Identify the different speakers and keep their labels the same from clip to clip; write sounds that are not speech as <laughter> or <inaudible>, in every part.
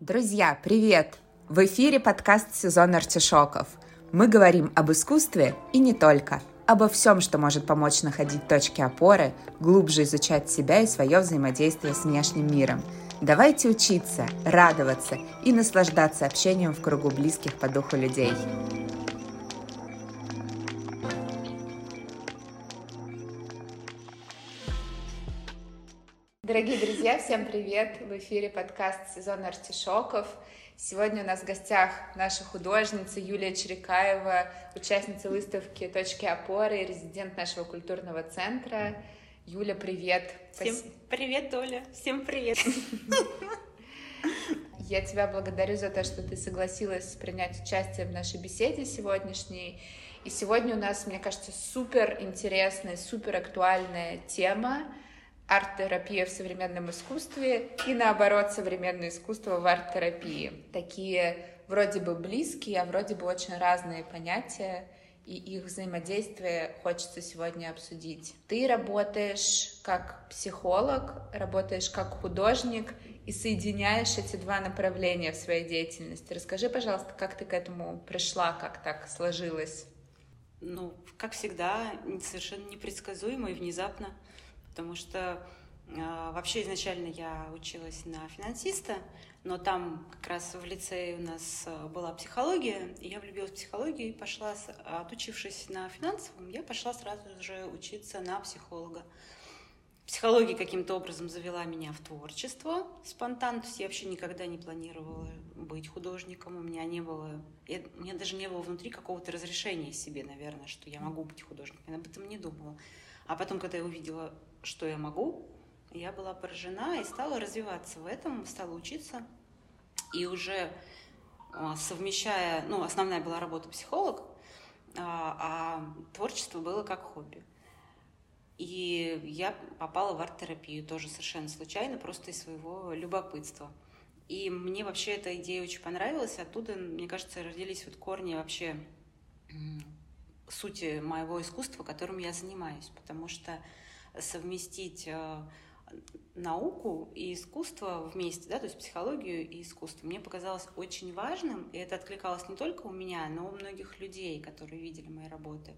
Speaker 1: Друзья, привет! В эфире подкаст «Сезон артишоков». Мы говорим об искусстве и не только. Обо всем, что может помочь находить точки опоры, глубже изучать себя и свое взаимодействие с внешним миром. Давайте учиться, радоваться и наслаждаться общением в кругу близких по духу людей. Дорогие друзья, всем привет! В эфире подкаст «Сезон артишоков». Сегодня у нас в гостях наша художница Юлия Черекаева, участница выставки «Точки опоры» и резидент нашего культурного центра. Юля, привет!
Speaker 2: Всем Спасибо. привет, Оля! Всем привет! <laughs>
Speaker 1: Я тебя благодарю за то, что ты согласилась принять участие в нашей беседе сегодняшней. И сегодня у нас, мне кажется, супер интересная, супер актуальная тема — арт-терапия в современном искусстве и наоборот современное искусство в арт-терапии. Такие вроде бы близкие, а вроде бы очень разные понятия, и их взаимодействие хочется сегодня обсудить. Ты работаешь как психолог, работаешь как художник и соединяешь эти два направления в своей деятельности. Расскажи, пожалуйста, как ты к этому пришла, как так сложилось?
Speaker 2: Ну, как всегда, совершенно непредсказуемо и внезапно потому что э, вообще изначально я училась на финансиста, но там как раз в лицее у нас э, была психология, и я влюбилась в психологию и пошла, отучившись на финансовом, я пошла сразу же учиться на психолога. Психология каким-то образом завела меня в творчество спонтанно, то есть я вообще никогда не планировала быть художником, у меня не было, я, у меня даже не было внутри какого-то разрешения себе, наверное, что я могу быть художником, я об этом не думала. А потом, когда я увидела что я могу. Я была поражена и стала развиваться в этом, стала учиться. И уже а, совмещая, ну, основная была работа психолог, а, а творчество было как хобби. И я попала в арт-терапию тоже совершенно случайно, просто из своего любопытства. И мне вообще эта идея очень понравилась. Оттуда, мне кажется, родились вот корни вообще сути моего искусства, которым я занимаюсь. Потому что совместить э, науку и искусство вместе, да, то есть психологию и искусство, мне показалось очень важным, и это откликалось не только у меня, но у многих людей, которые видели мои работы.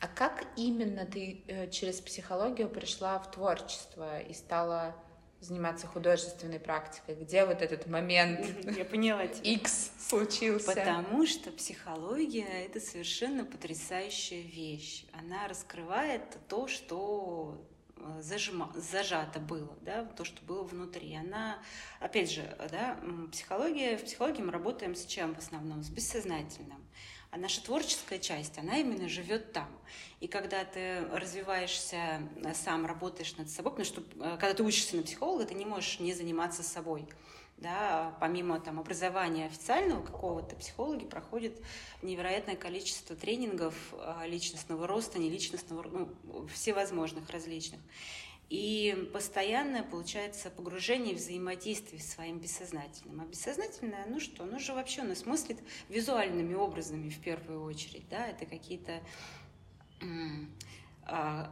Speaker 1: А как именно ты э, через психологию пришла в творчество и стала заниматься художественной практикой? Где вот этот момент <laughs>
Speaker 2: Я поняла <laughs>
Speaker 1: X случился?
Speaker 2: Потому что психология — это совершенно потрясающая вещь. Она раскрывает то, что э, зажима, зажато было, да, то, что было внутри. Она, опять же, да, психология, в психологии мы работаем с чем в основном? С бессознательным. А наша творческая часть, она именно живет там. И когда ты развиваешься э, сам, работаешь над собой, потому что э, когда ты учишься на психолога, ты не можешь не заниматься собой. Да, помимо там, образования официального какого-то, психологи проходят невероятное количество тренингов э, личностного роста, неличностного, ну, всевозможных различных. И постоянное, получается, погружение в взаимодействие с своим бессознательным. А бессознательное, ну что, оно же вообще, оно смыслит визуальными образами в первую очередь, да, это какие-то э,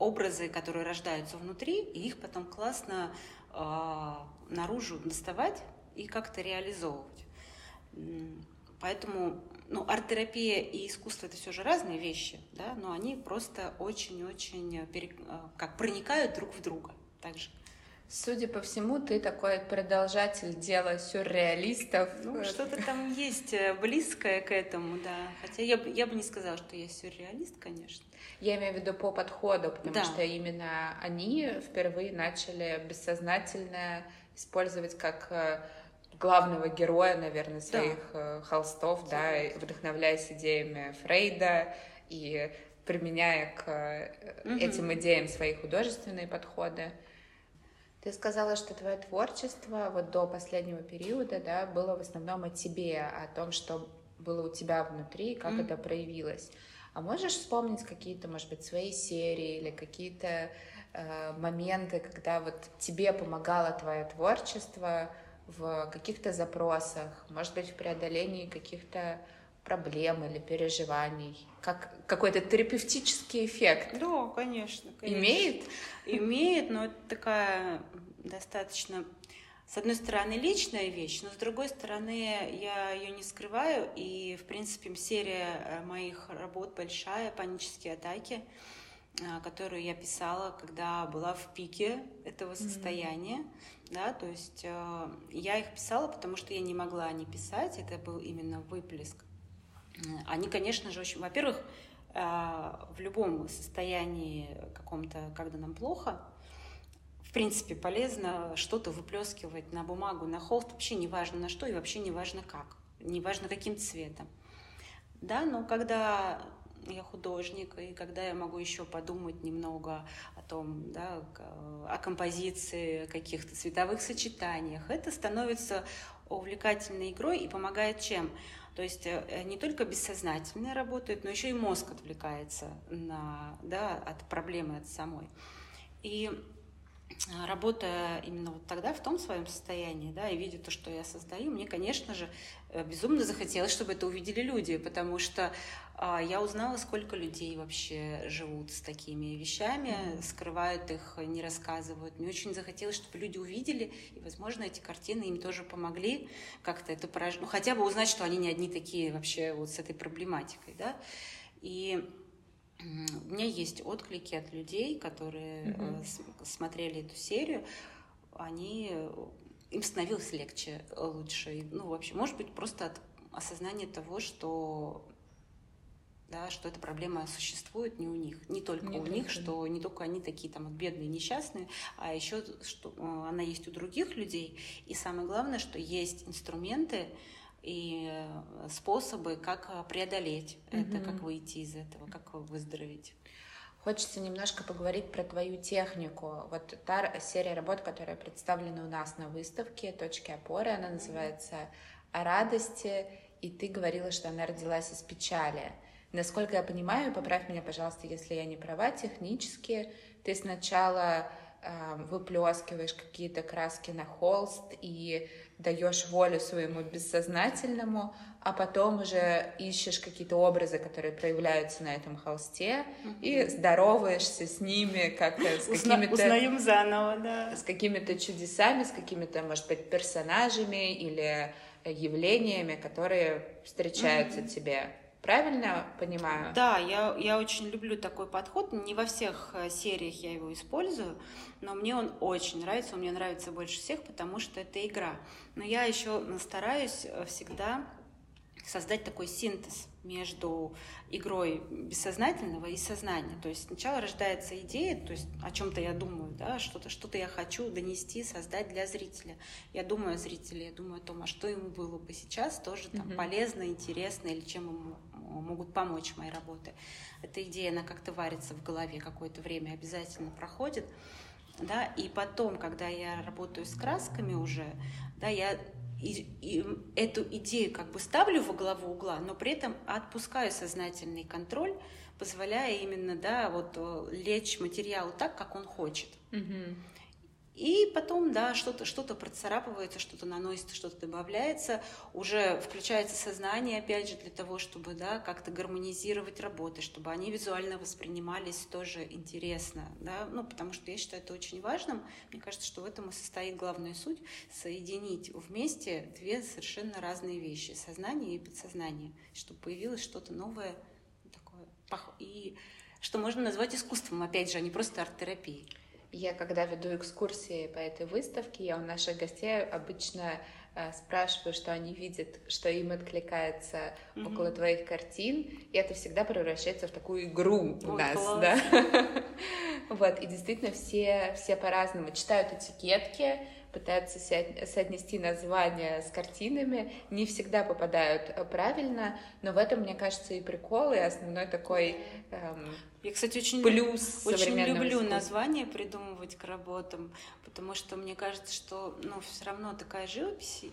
Speaker 2: образы, которые рождаются внутри, и их потом классно э, наружу доставать и как-то реализовывать. Поэтому ну, арт-терапия и искусство это все же разные вещи, да, но они просто очень-очень э, перек... Э, как проникают друг в друга также.
Speaker 1: Судя по всему, ты такой продолжатель дела сюрреалистов.
Speaker 2: Ну, что-то там есть э, близкое к этому, да. Хотя я, я бы не сказала, что я сюрреалист, конечно.
Speaker 1: Я имею в виду по подходу, потому да. что именно они впервые начали бессознательно использовать как главного героя, наверное, своих да. Э, холстов, да, вдохновляясь идеями Фрейда и применяя к угу. этим идеям свои художественные подходы. Ты сказала, что твое творчество вот до последнего периода, да, было в основном о тебе, о том, что было у тебя внутри, как это проявилось. А можешь вспомнить какие-то, может быть, свои серии или какие-то э, моменты, когда вот тебе помогало твое творчество в каких-то запросах, может быть, в преодолении каких-то проблем или переживаний, как какой-то терапевтический эффект.
Speaker 2: Да, конечно, конечно.
Speaker 1: Имеет?
Speaker 2: Имеет, но это такая достаточно с одной стороны, личная вещь, но с другой стороны, я ее не скрываю. И, в принципе, серия э, моих работ большая, панические атаки, э, которую я писала, когда была в пике этого состояния. Mm-hmm. Да, то есть э, я их писала, потому что я не могла не писать. Это был именно выплеск. Они, конечно же, очень... Во-первых, в любом состоянии каком-то, когда нам плохо, в принципе, полезно что-то выплескивать на бумагу, на холст, вообще не важно на что и вообще не важно как, не важно каким цветом. Да, но когда я художник, и когда я могу еще подумать немного о том, да, о композиции, каких-то цветовых сочетаниях, это становится увлекательной игрой и помогает чем? То есть э, не только бессознательно работает, но еще и мозг отвлекается на, да, от проблемы от самой. И работая именно вот тогда в том своем состоянии, да, и видя то, что я создаю, мне, конечно же, э, безумно захотелось, чтобы это увидели люди, потому что а, я узнала, сколько людей вообще живут с такими вещами, mm-hmm. скрывают их, не рассказывают. Мне очень захотелось, чтобы люди увидели, и, возможно, эти картины им тоже помогли как-то это порож... ну, хотя бы узнать, что они не одни такие вообще вот с этой проблематикой, да. И у меня есть отклики от людей, которые mm-hmm. смотрели эту серию. Они э, им становилось легче, э, лучше. Ну, вообще, может быть, просто от осознания того, что да, что эта проблема существует не у них, не только не у них, что не только они такие там бедные, несчастные, а еще что она есть у других людей. И самое главное, что есть инструменты, и э, способы, как э, преодолеть mm-hmm. это, как выйти из этого, как выздороветь.
Speaker 1: Хочется немножко поговорить про твою технику. Вот та серия работ, которая представлена у нас на выставке «Точки опоры», она называется «О радости», и ты говорила, что она родилась из печали. Насколько я понимаю, поправь меня, пожалуйста, если я не права, технически ты сначала э, выплескиваешь какие-то краски на холст и даешь волю своему бессознательному, а потом уже ищешь какие-то образы, которые проявляются на этом холсте, mm-hmm. и здороваешься с ними, как с какими-то...
Speaker 2: Узнаем заново, да.
Speaker 1: С какими-то чудесами, с какими-то, может быть, персонажами или явлениями, которые встречаются mm-hmm. тебе. Правильно понимаю?
Speaker 2: Да, я, я очень люблю такой подход. Не во всех э, сериях я его использую, но мне он очень нравится. Он мне нравится больше всех, потому что это игра. Но я еще стараюсь э, всегда создать такой синтез между игрой бессознательного и сознания. То есть сначала рождается идея, то есть о чем-то я думаю, да, что-то что я хочу донести, создать для зрителя. Я думаю о зрителе, я думаю о том, а что ему было бы сейчас тоже там mm-hmm. полезно, интересно или чем ему могут помочь моей работе. Эта идея, она как-то варится в голове какое-то время, обязательно проходит. Да, и потом, когда я работаю с красками уже, да, я и, и эту идею как бы ставлю во главу угла, но при этом отпускаю сознательный контроль, позволяя именно, да, вот э, лечь материалу так, как он хочет. Угу. И потом, да, что-то что процарапывается, что-то наносится, что-то добавляется, уже включается сознание, опять же, для того, чтобы, да, как-то гармонизировать работы, чтобы они визуально воспринимались тоже интересно, да, ну, потому что я считаю это очень важным. Мне кажется, что в этом и состоит главная суть — соединить вместе две совершенно разные вещи — сознание и подсознание, чтобы появилось что-то новое такое, и что можно назвать искусством, опять же, а не просто арт-терапией.
Speaker 1: Я когда веду экскурсии по этой выставке, я у наших гостей обычно э, спрашиваю, что они видят, что им откликается mm-hmm. около твоих картин, и это всегда превращается в такую игру у нас, класс. да. <laughs> вот, и действительно все, все по-разному читают этикетки, пытаются соотнести названия с картинами, не всегда попадают э, правильно, но в этом, мне кажется, и прикол, и основной такой эм,
Speaker 2: я, кстати, очень,
Speaker 1: плюс
Speaker 2: очень люблю искусства. названия придумывать к работам, потому что мне кажется, что ну, все равно такая живопись,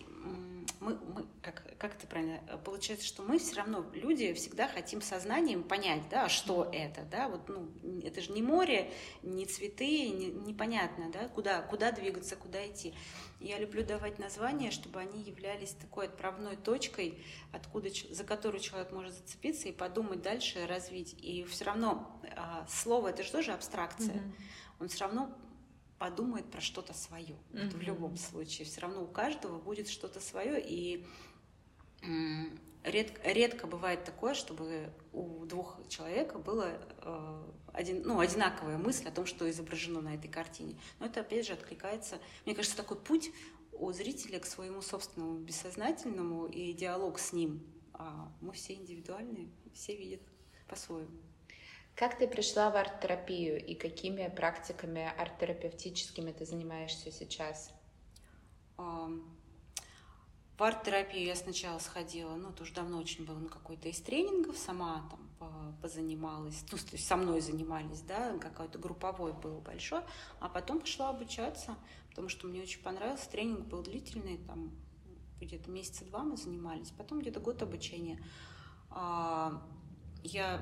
Speaker 2: мы, мы как, как это правильно, получается, что мы все равно, люди, всегда хотим сознанием понять, да, что это, да, вот, ну, это же не море, не цветы, не, непонятно, да, куда, куда двигаться, куда идти. Я люблю давать названия, чтобы они являлись такой отправной точкой, откуда, за которую человек может зацепиться и подумать дальше, развить. И все равно а, слово это же тоже абстракция. Mm-hmm. Он все равно подумает про что-то свое. Mm-hmm. Вот в любом случае. Все равно у каждого будет что-то свое. И редко, редко бывает такое, чтобы у двух человек было э, один, ну, одинаковая мысль о том, что изображено на этой картине. Но это, опять же, откликается. Мне кажется, такой путь у зрителя к своему собственному бессознательному и диалог с ним. А мы все индивидуальные, все видят по-своему.
Speaker 1: Как ты пришла в арт-терапию и какими практиками арт-терапевтическими ты занимаешься сейчас?
Speaker 2: В арт-терапию я сначала сходила, ну, это уже давно очень было на какой-то из тренингов, сама там позанималась, ну, то есть со мной занимались, да, какой-то групповой был большой, а потом пошла обучаться, потому что мне очень понравился, тренинг был длительный, там где-то месяца два мы занимались, потом где-то год обучения. Я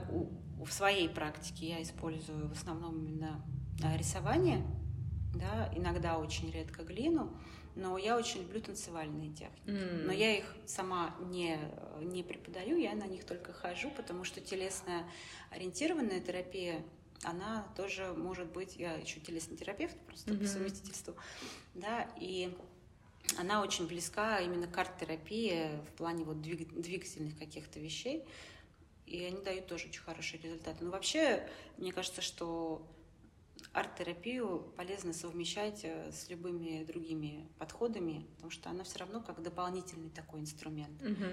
Speaker 2: в своей практике я использую в основном именно а, рисование, да, иногда очень редко глину, но я очень люблю танцевальные техники. Mm. Но я их сама не, не преподаю, я на них только хожу, потому что телесная ориентированная терапия, она тоже может быть, я еще телесный терапевт просто mm-hmm. по совместительству, да, и она очень близка именно к арт-терапии в плане вот двиг, двигательных каких-то вещей, и они дают тоже очень хорошие результаты. Но вообще, мне кажется, что арт-терапию полезно совмещать э, с любыми другими подходами, потому что она все равно как дополнительный такой инструмент. Угу.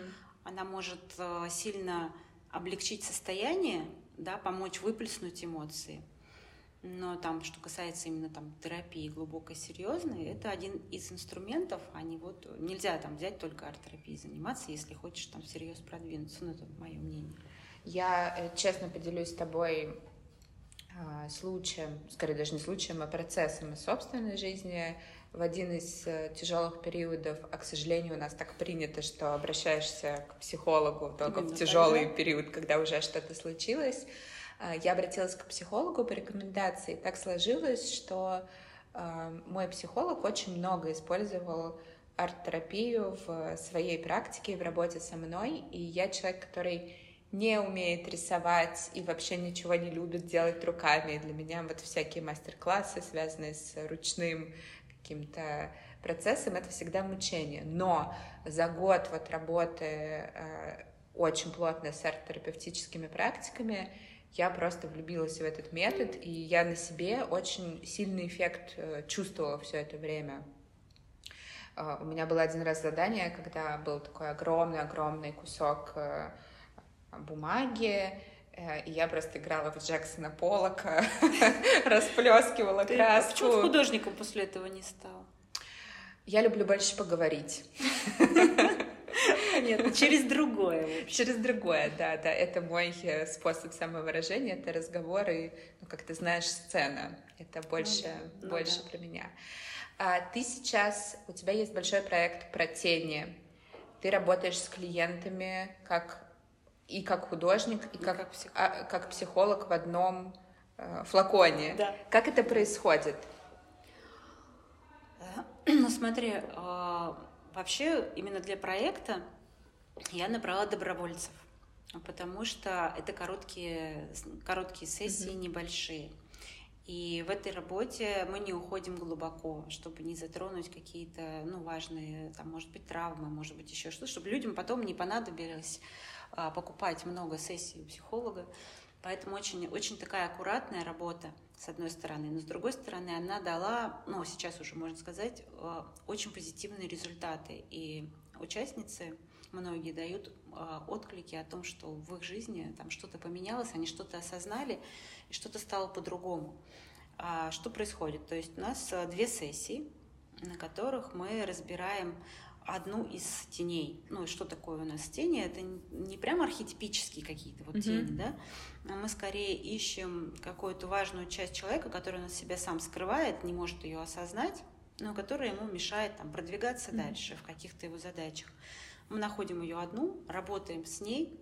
Speaker 2: Она может э, сильно облегчить состояние, да, помочь выплеснуть эмоции. Но там, что касается именно там терапии глубокой, серьезной, это один из инструментов, а не вот нельзя там взять только арт-терапией заниматься, если хочешь там всерьез продвинуться. Ну, это мое мнение.
Speaker 1: Я э, честно поделюсь с тобой а, случаем, скорее даже не случаем, а процессом из собственной жизни в один из э, тяжелых периодов, а, к сожалению, у нас так принято, что обращаешься к психологу только Именно в тяжелый тогда. период, когда уже что-то случилось. А, я обратилась к психологу по рекомендации. Так сложилось, что мой психолог очень много использовал арт-терапию в своей практике, в работе со мной, и я человек, который не умеет рисовать и вообще ничего не любит делать руками. И для меня вот всякие мастер-классы, связанные с ручным каким-то процессом, это всегда мучение. Но за год вот работы э, очень плотно с арт-терапевтическими практиками я просто влюбилась в этот метод, и я на себе очень сильный эффект э, чувствовала все это время. Э, у меня было один раз задание, когда был такой огромный-огромный кусок э, бумаги, э, и я просто играла в Джексона Поллока, <laughs> расплескивала краску.
Speaker 2: Почему художником после этого не стал?
Speaker 1: Я люблю больше поговорить.
Speaker 2: Нет, через другое.
Speaker 1: Через другое, да, да. Это мой э, способ самовыражения, это разговоры, ну, как ты знаешь, сцена. Это больше, ну, больше ну, да. про меня. А, ты сейчас, у тебя есть большой проект про тени. Ты работаешь с клиентами как и как художник, и, как, как, псих... а, как психолог в одном э, флаконе. Да. Как это происходит?
Speaker 2: Э, <clears throat> ну, смотри, э, вообще именно для проекта я набрала добровольцев, потому что это короткие, короткие сессии, mm-hmm. небольшие. И в этой работе мы не уходим глубоко, чтобы не затронуть какие-то, ну, важные, там, может быть, травмы, может быть, еще что-то, чтобы людям потом не понадобилось а, покупать много сессий у психолога. Поэтому очень, очень такая аккуратная работа, с одной стороны. Но с другой стороны, она дала, ну, сейчас уже можно сказать, а, очень позитивные результаты. И участницы, многие дают отклики о том, что в их жизни там что-то поменялось, они что-то осознали, и что-то стало по-другому. Что происходит? То есть у нас две сессии, на которых мы разбираем одну из теней. Ну, что такое у нас тени? Это не прям архетипические какие-то вот mm-hmm. тени, да? А мы скорее ищем какую-то важную часть человека, которая нас себя сам скрывает, не может ее осознать, но которая ему мешает там, продвигаться mm-hmm. дальше в каких-то его задачах. Мы находим ее одну, работаем с ней,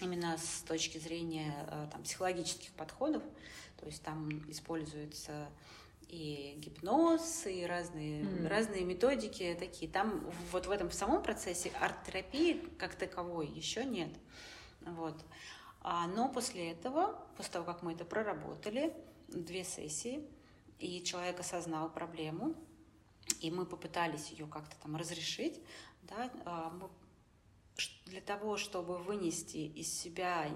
Speaker 2: именно с точки зрения э, там, психологических подходов, то есть там используется и гипноз, и разные, mm. разные методики такие. Там вот в этом в самом процессе арт-терапии как таковой еще нет. Вот. А, но после этого, после того, как мы это проработали, две сессии, и человек осознал проблему, и мы попытались ее как-то там разрешить, да, а, мы для того, чтобы вынести из себя,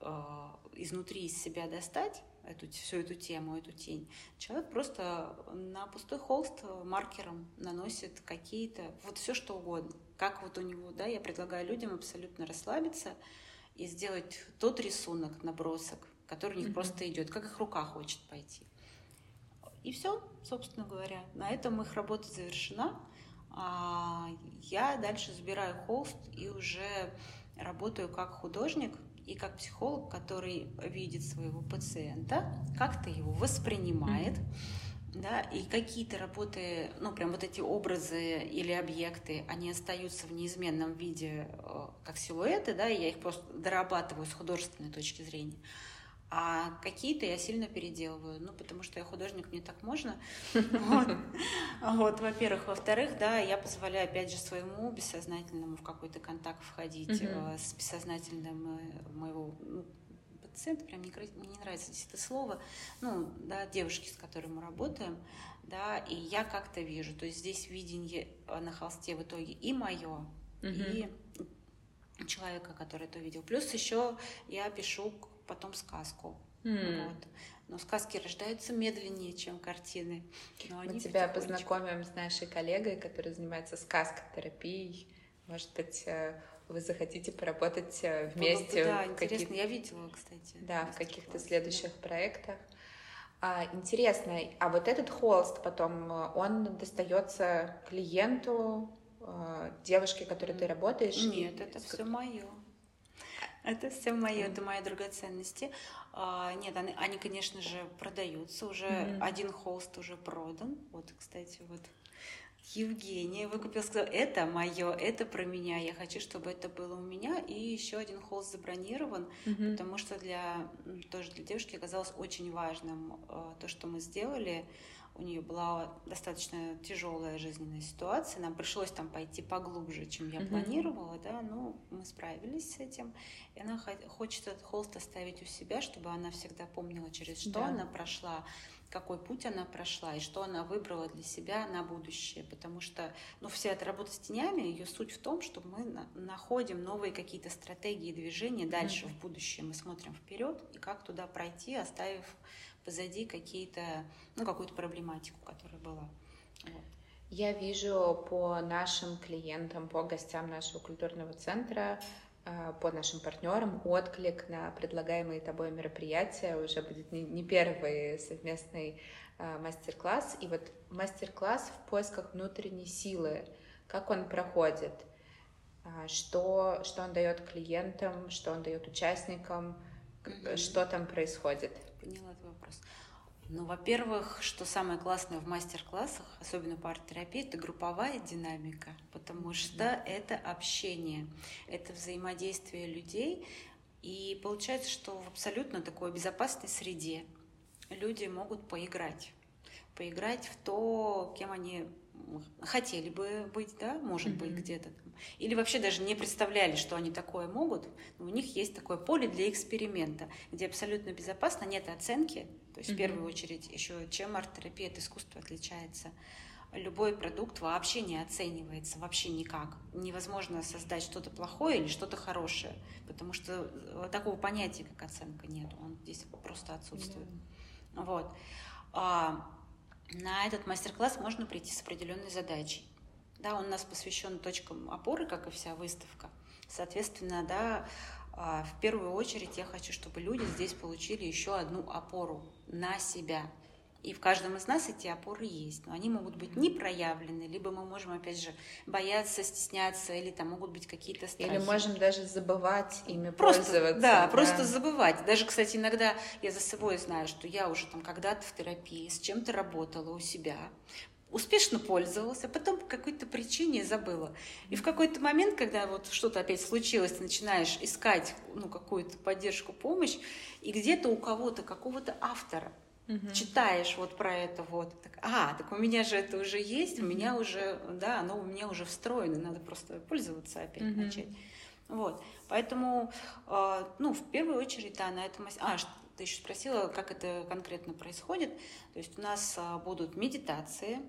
Speaker 2: а, изнутри из себя достать эту, всю эту тему, эту тень, человек просто на пустой холст маркером наносит какие-то, вот все что угодно. Как вот у него, да, я предлагаю людям абсолютно расслабиться и сделать тот рисунок, набросок, который у них mm-hmm. просто идет, как их рука хочет пойти. И все, собственно говоря. На этом их работа завершена. А я дальше забираю холст и уже работаю как художник и как психолог, который видит своего пациента, как-то его воспринимает. Да, и какие-то работы, ну, прям вот эти образы или объекты, они остаются в неизменном виде, э, как силуэты, да, и я их просто дорабатываю с художественной точки зрения а какие-то я сильно переделываю, ну, потому что я художник, мне так можно. <laughs> Вот, во-первых. Во-вторых, да, я позволяю, опять же, своему бессознательному в какой-то контакт входить э, с бессознательным э, моего ну, пациента, прям мне не нравится здесь это слово, ну, да, девушки, с которой мы работаем, да, и я как-то вижу, то есть здесь видение э, на холсте в итоге и мое, и человека, который это видел. Плюс еще я пишу потом сказку. Mm. Вот. Но сказки рождаются медленнее, чем картины.
Speaker 1: Но Мы тебя познакомим с нашей коллегой, которая занимается сказкотерапией. Может быть, э, вы захотите поработать э, вместе.
Speaker 2: Да, интересно, я видела, кстати.
Speaker 1: Да, в каких-то следующих проектах. А, интересно, а вот этот холст потом, э, он достается клиенту, девушке, которой ты работаешь?
Speaker 2: Нет, это все мое. Это все мое, это мои драгоценности. А, нет, они, они, конечно же, продаются. Уже mm-hmm. один холст уже продан. Вот, кстати, вот Евгения выкупил, сказал, это мое, это про меня, я хочу, чтобы это было у меня. И еще один холст забронирован, mm-hmm. потому что для тоже для девушки оказалось очень важным э, то, что мы сделали у нее была достаточно тяжелая жизненная ситуация, нам пришлось там пойти поглубже, чем я mm-hmm. планировала, да, но мы справились с этим, и она хочет этот холст оставить у себя, чтобы она всегда помнила, через что да. она прошла, какой путь она прошла и что она выбрала для себя на будущее, потому что, ну, вся эта работа с тенями, ее суть в том, что мы на- находим новые какие-то стратегии движения дальше mm-hmm. в будущее, мы смотрим вперед и как туда пройти, оставив позади какие-то, ну, какую-то проблематику, которая была. Вот.
Speaker 1: Я вижу по нашим клиентам, по гостям нашего культурного центра, э, по нашим партнерам отклик на предлагаемые тобой мероприятия. Уже будет не первый совместный э, мастер-класс. И вот мастер-класс в поисках внутренней силы, как он проходит, э, что, что он дает клиентам, что он дает участникам, mm-hmm. что там происходит.
Speaker 2: Поняла ну, во-первых, что самое классное в мастер-классах, особенно по арт-терапии, это групповая динамика, потому что это общение, это взаимодействие людей, и получается, что в абсолютно такой безопасной среде люди могут поиграть, поиграть в то, кем они хотели бы быть, да, может mm-hmm. быть, где-то. Или вообще даже не представляли, что они такое могут. Но у них есть такое поле для эксперимента, где абсолютно безопасно, нет оценки. То есть mm-hmm. в первую очередь еще чем арт-терапия от искусства отличается. Любой продукт вообще не оценивается, вообще никак. Невозможно создать что-то плохое или что-то хорошее, потому что э, такого понятия, как оценка, нет. Он здесь просто отсутствует. Mm-hmm. Вот. А, на этот мастер-класс можно прийти с определенной задачей. Да, он у нас посвящен точкам опоры, как и вся выставка. Соответственно, да, а, в первую очередь я хочу, чтобы люди здесь получили еще одну опору на себя – и в каждом из нас эти опоры есть, но они могут быть не проявлены, либо мы можем, опять же, бояться, стесняться, или там могут быть какие-то страхи.
Speaker 1: Или можем даже забывать ими
Speaker 2: просто,
Speaker 1: пользоваться.
Speaker 2: Да, да, просто забывать. Даже, кстати, иногда я за собой знаю, что я уже там когда-то в терапии с чем-то работала у себя, успешно пользовалась, а потом по какой-то причине забыла. И в какой-то момент, когда вот что-то опять случилось, ты начинаешь искать ну, какую-то поддержку, помощь, и где-то у кого-то, какого-то автора – Угу. Читаешь вот про это вот, так, а, так у меня же это уже есть, у меня уже, да, оно у меня уже встроено, надо просто пользоваться опять угу. начать. Вот, поэтому, э, ну, в первую очередь, да, на этом, а, ты еще спросила, как это конкретно происходит. То есть у нас а, будут медитации,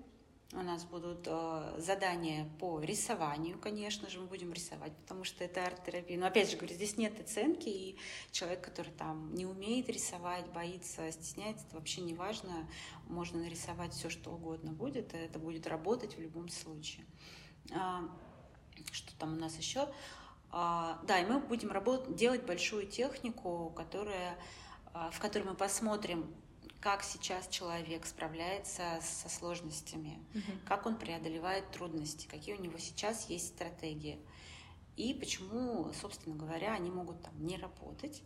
Speaker 2: у нас будут э, задания по рисованию, конечно же, мы будем рисовать, потому что это арт-терапия. Но опять же говорю, здесь нет оценки, и человек, который там не умеет рисовать, боится, стесняется, это вообще не важно. Можно нарисовать все, что угодно будет, и это будет работать в любом случае. А, что там у нас еще? А, да, и мы будем работать, делать большую технику, которая, а, в которой мы посмотрим как сейчас человек справляется со сложностями, угу. как он преодолевает трудности, какие у него сейчас есть стратегии и почему, собственно говоря, они могут там не работать.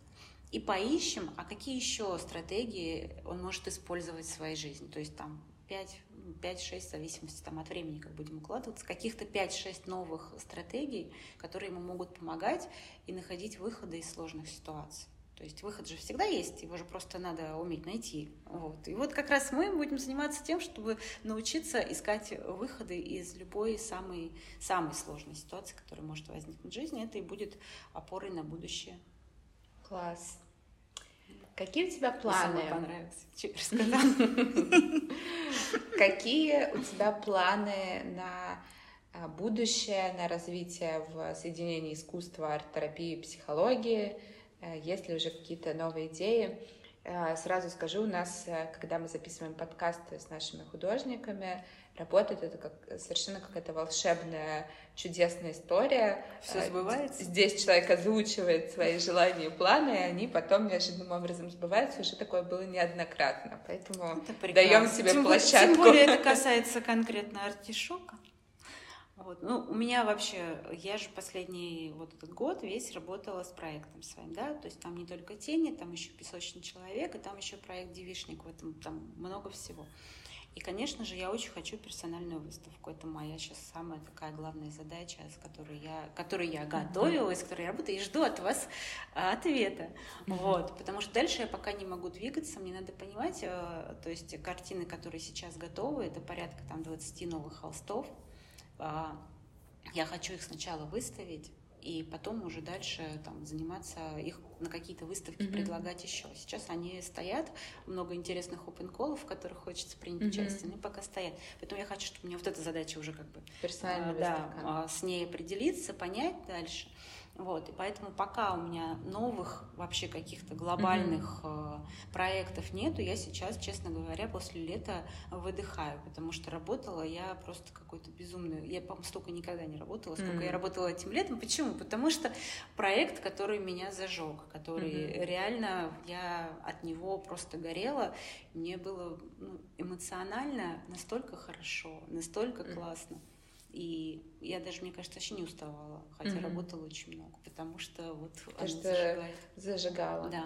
Speaker 2: И поищем, а какие еще стратегии он может использовать в своей жизни. То есть там 5-6, в зависимости там, от времени, как будем укладываться, каких-то 5-6 новых стратегий, которые ему могут помогать и находить выходы из сложных ситуаций. То есть выход же всегда есть, его же просто надо уметь найти. Вот. И вот как раз мы будем заниматься тем, чтобы научиться искать выходы из любой самой, самой сложной ситуации, которая может возникнуть в жизни. Это и будет опорой на будущее.
Speaker 1: Класс. Какие у тебя планы? Мне
Speaker 2: понравилось. <laughs>
Speaker 1: Какие у тебя планы на а, будущее, на развитие в соединении искусства, арт-терапии, психологии? Э, есть ли уже какие-то новые идеи. Э, сразу скажу, у нас, э, когда мы записываем подкасты с нашими художниками, работает это как совершенно какая-то волшебная, чудесная история.
Speaker 2: Все сбывается.
Speaker 1: Здесь человек озвучивает свои желания и планы, и они потом неожиданным образом сбываются. Уже такое было неоднократно. Поэтому даем себе
Speaker 2: тем
Speaker 1: площадку.
Speaker 2: Тем более это <laughs> касается конкретно артишока. Вот. Ну, у меня вообще, я же последний вот этот год весь работала с проектом своим, да, то есть там не только тени, там еще песочный человек, и там еще проект девишник, в этом там много всего. И, конечно же, я очень хочу персональную выставку. Это моя сейчас самая такая главная задача, с которой я, которой я готовилась, с которой я работаю, и жду от вас ответа. Вот, потому что дальше я пока не могу двигаться, мне надо понимать, э, то есть картины, которые сейчас готовы, это порядка там 20 новых холстов, я хочу их сначала выставить, и потом уже дальше там, заниматься их на какие-то выставки mm-hmm. предлагать еще. Сейчас они стоят, много интересных open колов, в которых хочется принять mm-hmm. участие, они пока стоят. Поэтому я хочу, чтобы у меня вот эта задача уже как бы
Speaker 1: Персональная а, да,
Speaker 2: а, с ней определиться, понять дальше. Вот, и поэтому пока у меня новых вообще каких-то глобальных mm-hmm. проектов нету, я сейчас, честно говоря, после лета выдыхаю, потому что работала я просто какой-то безумный. Я, по-моему, столько никогда не работала, сколько mm-hmm. я работала этим летом. Почему? Потому что проект, который меня зажег, который mm-hmm. реально я от него просто горела, мне было ну, эмоционально настолько хорошо, настолько mm-hmm. классно. И я даже, мне кажется, вообще не уставала, хотя mm-hmm. работала очень много, потому что вот
Speaker 1: потому что зажигает. зажигала.
Speaker 2: Да.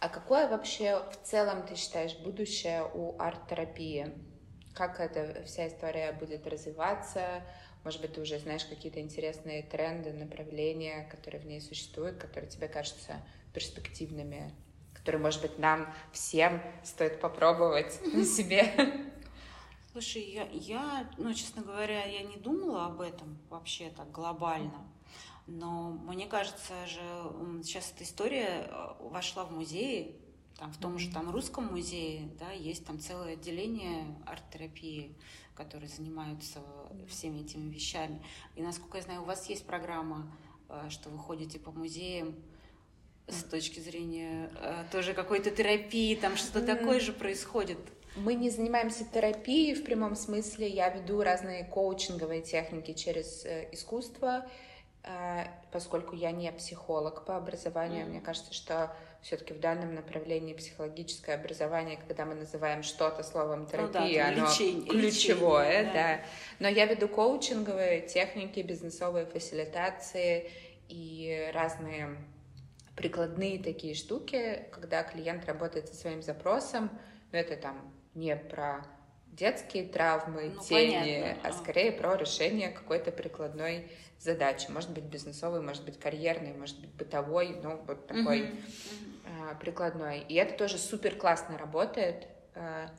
Speaker 1: А какое вообще в целом ты считаешь будущее у арт-терапии? Как эта вся история будет развиваться? Может быть, ты уже знаешь какие-то интересные тренды, направления, которые в ней существуют, которые тебе кажутся перспективными, которые, может быть, нам всем стоит попробовать на <laughs> себе?
Speaker 2: Слушай, я, я, ну, честно говоря, я не думала об этом вообще так глобально. Но мне кажется же, сейчас эта история э, вошла в музеи, там, в том же там русском музее, да, есть там целое отделение арт-терапии, которые занимаются всеми этими вещами. И насколько я знаю, у вас есть программа, э, что вы ходите по музеям с точки зрения э, тоже какой-то терапии, там что-то такое же происходит.
Speaker 1: Мы не занимаемся терапией в прямом смысле. Я веду разные коучинговые техники через э, искусство, э, поскольку я не психолог по образованию. Mm. Мне кажется, что все-таки в данном направлении психологическое образование, когда мы называем что-то словом терапия, ну, да, оно лечение, ключевое, лечение, да. да. Но я веду коучинговые техники, бизнесовые фасилитации и разные прикладные такие штуки, когда клиент работает со своим запросом, ну, это там не про детские травмы, ну, тени, понятно. а скорее про решение какой-то прикладной задачи. Может быть, бизнесовой, может быть, карьерной, может быть, бытовой, ну, вот такой uh-huh. прикладной. И это тоже супер классно работает, а,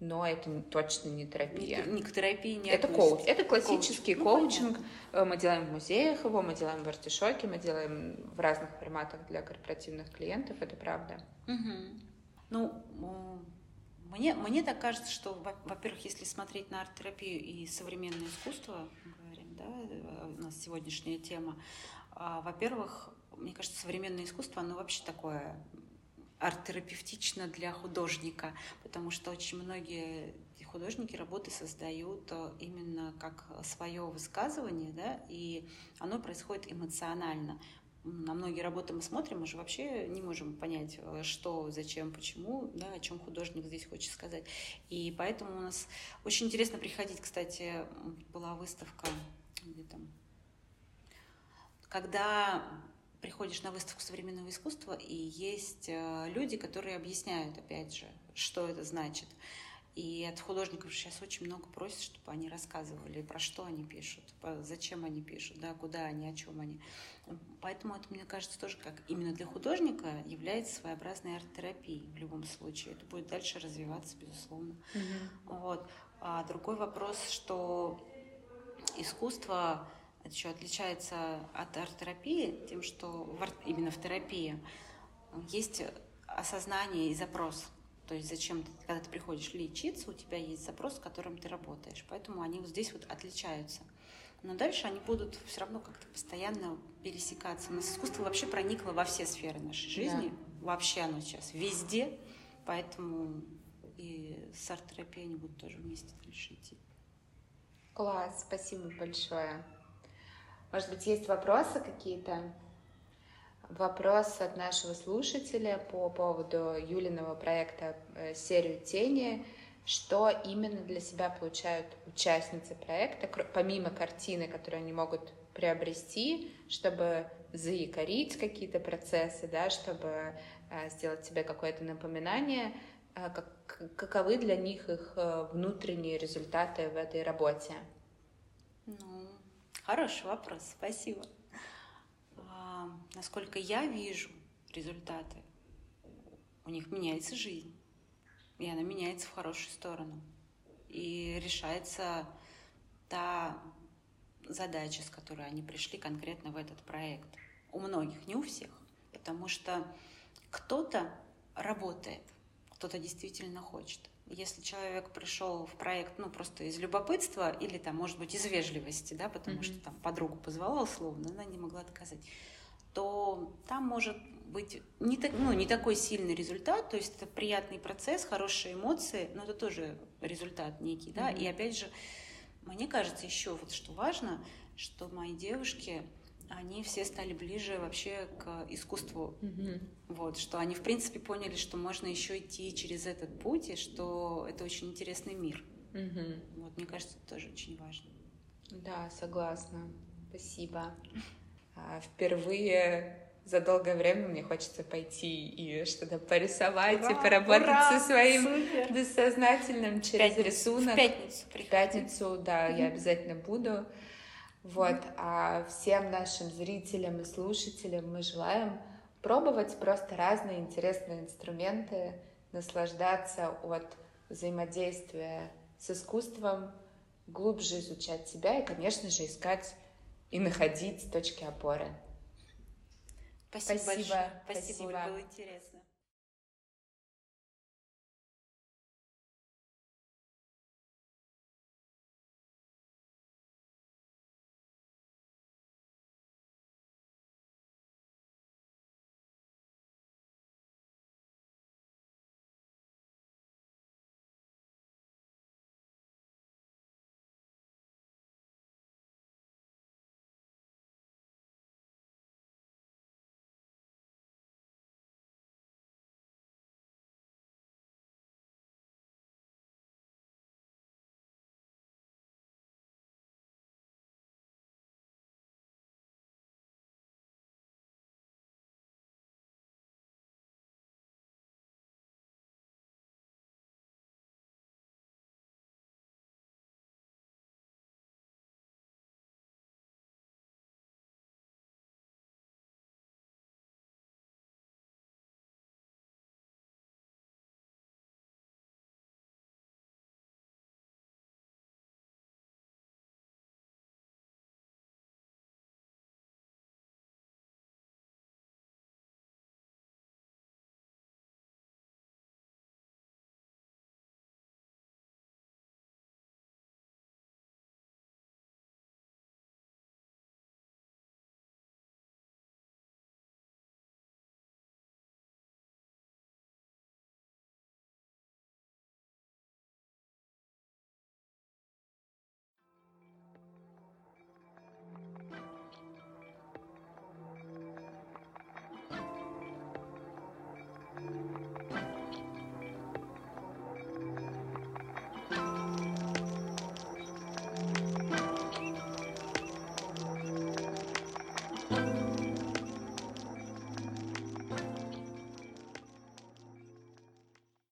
Speaker 1: но это точно не терапия.
Speaker 2: Не, не к терапии не
Speaker 1: Это коуч. Это классический коучинг. коучинг. Ну, мы делаем в музеях его, мы делаем в артишоке, мы делаем в разных форматах для корпоративных клиентов, это правда.
Speaker 2: Угу. Ну, мне, мне так кажется, что, во-первых, если смотреть на арт-терапию и современное искусство, говорим, да, э, у нас сегодняшняя тема, а, во-первых, мне кажется, современное искусство, оно вообще такое арт-терапевтично для художника, потому что очень многие художники работы создают э, именно как свое высказывание, да, и оно происходит эмоционально на многие работы мы смотрим, мы же вообще не можем понять, э, что, зачем, почему, да, о чем художник здесь хочет сказать. И поэтому у нас очень интересно приходить, кстати, была выставка, где там, когда приходишь на выставку современного искусства, и есть э, люди, которые объясняют, опять же, что это значит. И от художников сейчас очень много просят, чтобы они рассказывали, про что они пишут, зачем они пишут, да, куда они, о чем они. Поэтому это, мне кажется, тоже как именно для художника является своеобразной арт-терапией в любом случае. Это будет дальше развиваться, безусловно. Mm-hmm. Вот. А другой вопрос, что искусство еще отличается от арт-терапии тем, что в арт, именно в терапии есть осознание и запрос – то есть зачем ты, когда ты приходишь лечиться, у тебя есть запрос, с которым ты работаешь. Поэтому они вот здесь вот отличаются. Но дальше они будут все равно как-то постоянно пересекаться. У нас искусство вообще проникло во все сферы нашей жизни. Да. Вообще оно сейчас везде. Поэтому и с арт-терапией они будут тоже вместе дальше идти.
Speaker 1: Класс, спасибо большое. Может быть, есть вопросы какие-то? Вопрос от нашего слушателя по поводу Юлиного проекта э, «Серию тени». Что именно для себя получают участницы проекта, помимо картины, которую они могут приобрести, чтобы заикарить какие-то процессы, да, чтобы э, сделать себе какое-то напоминание, э, как, каковы для них их внутренние результаты в этой работе?
Speaker 2: Ну, хороший вопрос, спасибо насколько я вижу результаты, у них меняется жизнь. И она меняется в хорошую сторону. И решается та задача, с которой они пришли конкретно в этот проект. У многих, не у всех. Потому что кто-то работает, кто-то действительно хочет. Если человек пришел в проект, ну, просто из любопытства или, там, может быть, из вежливости, да, потому mm-hmm. что там подругу позвала условно, она не могла доказать, то там может быть не, так, ну, не такой сильный результат, то есть это приятный процесс, хорошие эмоции, но это тоже результат некий, да, mm-hmm. и опять же, мне кажется еще вот что важно, что мои девушки, они все стали ближе вообще к искусству, mm-hmm. вот, что они в принципе поняли, что можно еще идти через этот путь, и что это очень интересный мир. Mm-hmm. Вот, мне кажется, это тоже очень важно.
Speaker 1: Да, согласна. Спасибо. А, впервые за долгое время мне хочется пойти и что-то порисовать ура, и поработать ура, со своим супер. бессознательным через пятницу, рисунок.
Speaker 2: В пятницу.
Speaker 1: В пятницу, да, я обязательно буду. Вот, а всем нашим зрителям и слушателям мы желаем пробовать просто разные интересные инструменты, наслаждаться от взаимодействия с искусством, глубже изучать себя и, конечно же, искать и находить точки опоры.
Speaker 2: Спасибо, Спасибо большое. Спасибо, Спасибо. было интересно.